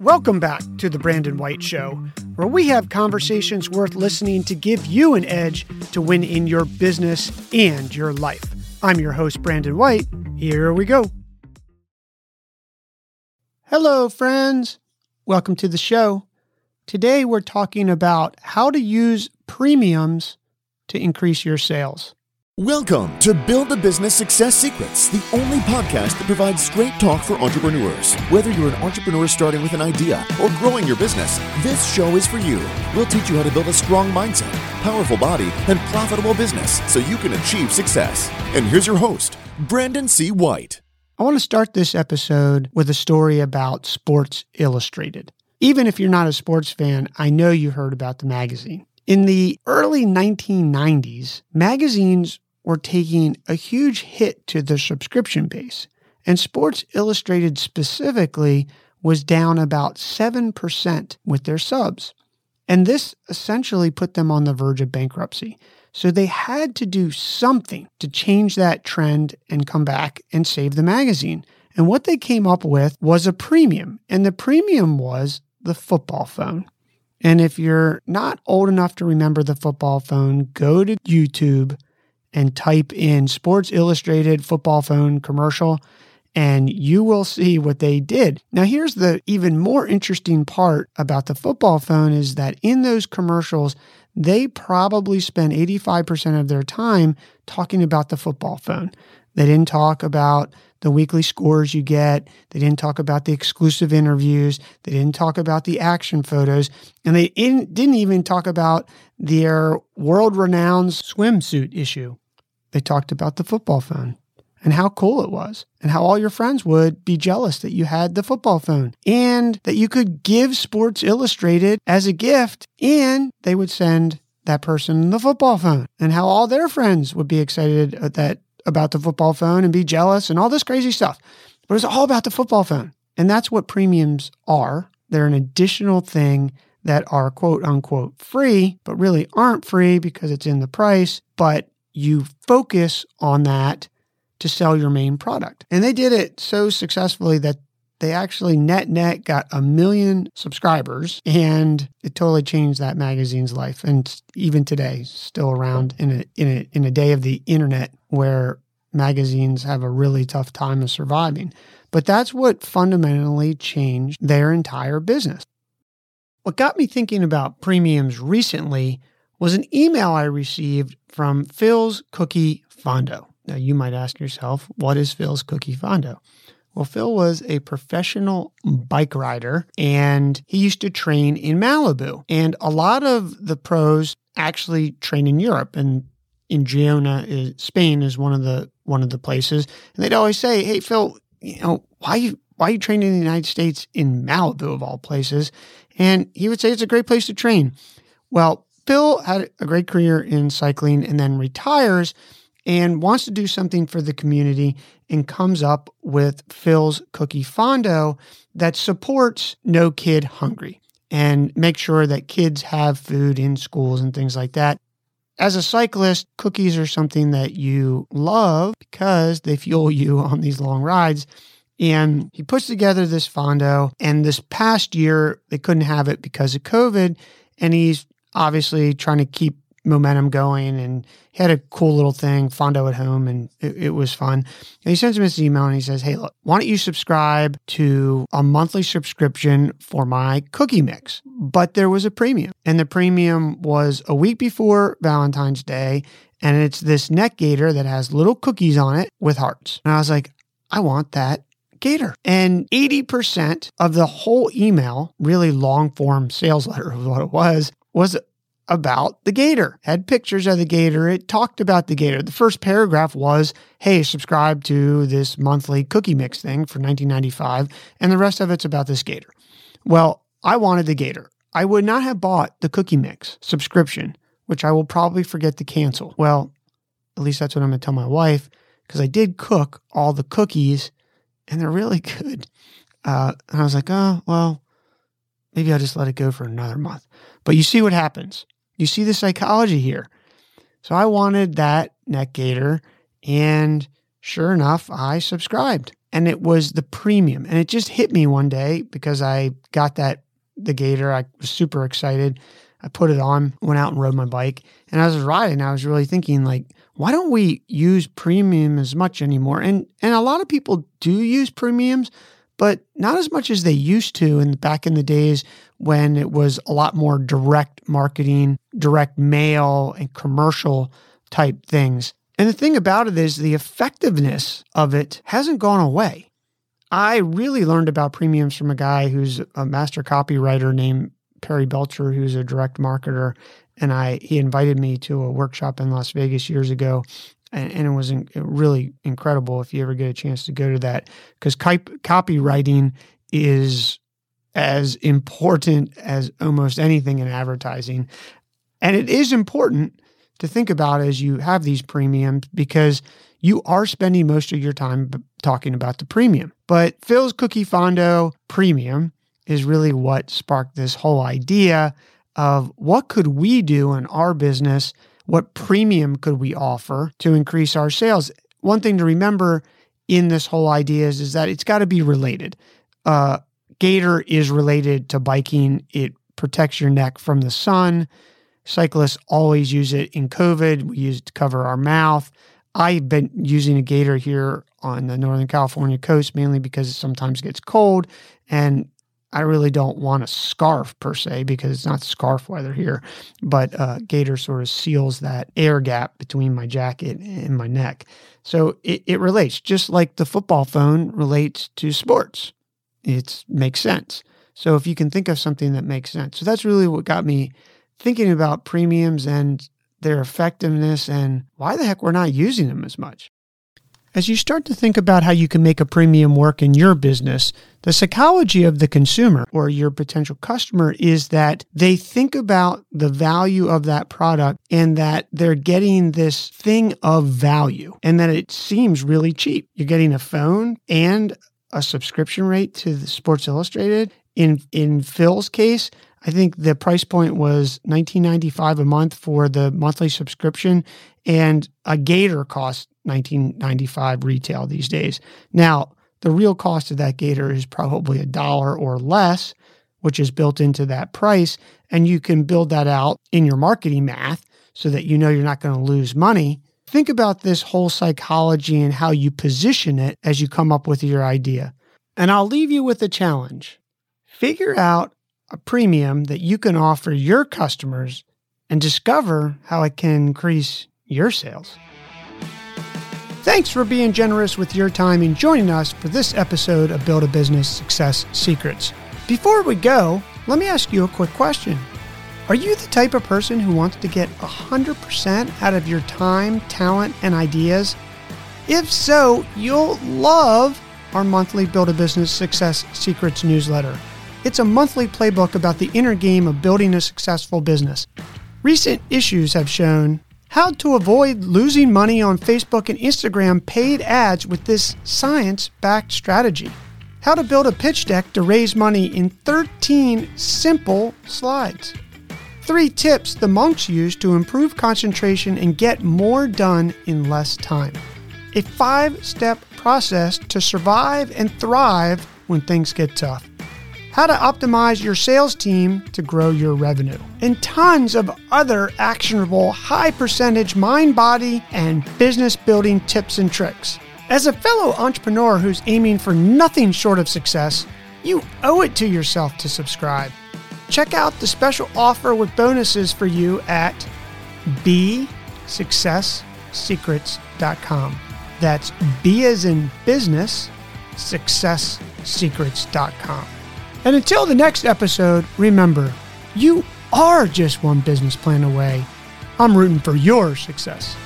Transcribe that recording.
Welcome back to The Brandon White Show, where we have conversations worth listening to give you an edge to win in your business and your life. I'm your host, Brandon White. Here we go. Hello, friends. Welcome to the show. Today, we're talking about how to use premiums to increase your sales. Welcome to Build a Business Success Secrets, the only podcast that provides straight talk for entrepreneurs. Whether you're an entrepreneur starting with an idea or growing your business, this show is for you. We'll teach you how to build a strong mindset, powerful body, and profitable business so you can achieve success. And here's your host, Brandon C. White. I want to start this episode with a story about Sports Illustrated. Even if you're not a sports fan, I know you heard about the magazine. In the early 1990s, magazines were taking a huge hit to their subscription base, and Sports Illustrated specifically was down about 7% with their subs. And this essentially put them on the verge of bankruptcy. So they had to do something to change that trend and come back and save the magazine. And what they came up with was a premium, and the premium was the football phone. And if you're not old enough to remember the football phone, go to YouTube and type in Sports Illustrated football phone commercial, and you will see what they did. Now, here's the even more interesting part about the football phone is that in those commercials, they probably spend 85% of their time talking about the football phone. They didn't talk about the weekly scores you get. They didn't talk about the exclusive interviews. They didn't talk about the action photos. And they didn't even talk about their world renowned swimsuit issue. They talked about the football phone and how cool it was and how all your friends would be jealous that you had the football phone and that you could give Sports Illustrated as a gift and they would send that person the football phone and how all their friends would be excited that about the football phone and be jealous and all this crazy stuff. But it's all about the football phone. And that's what premiums are. They're an additional thing that are quote unquote free, but really aren't free because it's in the price. But you focus on that to sell your main product. And they did it so successfully that they actually net net got a million subscribers and it totally changed that magazine's life and even today still around in a in a in a day of the internet where magazines have a really tough time of surviving but that's what fundamentally changed their entire business what got me thinking about premiums recently was an email I received from Phil's Cookie Fondo. Now, you might ask yourself, what is Phil's Cookie Fondo? Well, Phil was a professional bike rider and he used to train in Malibu. And a lot of the pros actually train in Europe and in Girona, uh, Spain is one of the one of the places. And they'd always say, Hey Phil, you know, why why are you training in the United States in Malibu of all places? And he would say it's a great place to train. Well, Phil had a great career in cycling and then retires and wants to do something for the community and comes up with Phil's Cookie Fondo that supports No Kid Hungry and make sure that kids have food in schools and things like that. As a cyclist, cookies are something that you love because they fuel you on these long rides. And he puts together this fondo, and this past year, they couldn't have it because of COVID. And he's obviously trying to keep momentum going and he had a cool little thing, Fondo at home, and it, it, was fun. And he sends him this email and he says, Hey, look, why don't you subscribe to a monthly subscription for my cookie mix? But there was a premium, and the premium was a week before Valentine's Day. And it's this neck gaiter that has little cookies on it with hearts. And I was like, I want that Gaiter. And 80% of the whole email, really long form sales letter of what it was, was about the gaiter, had pictures of the gaiter. It talked about the gaiter. The first paragraph was, hey, subscribe to this monthly cookie mix thing for 1995. And the rest of it's about this gaiter. Well, I wanted the gaiter. I would not have bought the cookie mix subscription, which I will probably forget to cancel. Well, at least that's what I'm going to tell my wife because I did cook all the cookies and they're really good. Uh, and I was like, oh, well, maybe I'll just let it go for another month. But you see what happens. You see the psychology here. So I wanted that neck gaiter, and sure enough, I subscribed. and it was the premium. And it just hit me one day because I got that the Gaiter. I was super excited. I put it on, went out and rode my bike. And as I was riding, I was really thinking like, why don't we use premium as much anymore? And and a lot of people do use premiums, but not as much as they used to in back in the days when it was a lot more direct marketing, direct mail and commercial type things. And the thing about it is the effectiveness of it hasn't gone away. I really learned about premiums from a guy who's a master copywriter named Perry Belcher, who's a direct marketer. And I he invited me to a workshop in Las Vegas years ago. And, and it was in, really incredible if you ever get a chance to go to that because copywriting is as important as almost anything in advertising. And it is important to think about as you have these premiums because you are spending most of your time talking about the premium. But Phil's Cookie Fondo Premium is really what sparked this whole idea of what could we do in our business? What premium could we offer to increase our sales? One thing to remember in this whole idea is, is that it's got to be related. Uh, Gaiter is related to biking. It protects your neck from the sun. Cyclists always use it in COVID. We use it to cover our mouth. I've been using a gaiter here on the Northern California coast mainly because it sometimes gets cold and I really don't want a scarf per se because it's not scarf weather here, but uh, gaiter sort of seals that air gap between my jacket and my neck. So it, it relates just like the football phone relates to sports. It makes sense. So if you can think of something that makes sense. So that's really what got me thinking about premiums and their effectiveness and why the heck we're not using them as much. As you start to think about how you can make a premium work in your business, the psychology of the consumer or your potential customer is that they think about the value of that product and that they're getting this thing of value and that it seems really cheap. You're getting a phone and a subscription rate to the Sports Illustrated. In in Phil's case, I think the price point was 19.95 a month for the monthly subscription and a Gaiter costs 19.95 retail these days. Now, the real cost of that Gaiter is probably a dollar or less, which is built into that price and you can build that out in your marketing math so that you know you're not going to lose money. Think about this whole psychology and how you position it as you come up with your idea. And I'll leave you with a challenge. Figure out a premium that you can offer your customers and discover how it can increase your sales. Thanks for being generous with your time and joining us for this episode of Build a Business Success Secrets. Before we go, let me ask you a quick question. Are you the type of person who wants to get 100% out of your time, talent, and ideas? If so, you'll love our monthly Build a Business Success Secrets newsletter. It's a monthly playbook about the inner game of building a successful business. Recent issues have shown how to avoid losing money on Facebook and Instagram paid ads with this science backed strategy. How to build a pitch deck to raise money in 13 simple slides. Three tips the monks use to improve concentration and get more done in less time. A five step process to survive and thrive when things get tough how to optimize your sales team to grow your revenue, and tons of other actionable, high percentage mind, body, and business building tips and tricks. As a fellow entrepreneur who's aiming for nothing short of success, you owe it to yourself to subscribe. Check out the special offer with bonuses for you at bsuccesssecrets.com. That's B as in business, successsecrets.com. And until the next episode, remember, you are just one business plan away. I'm rooting for your success.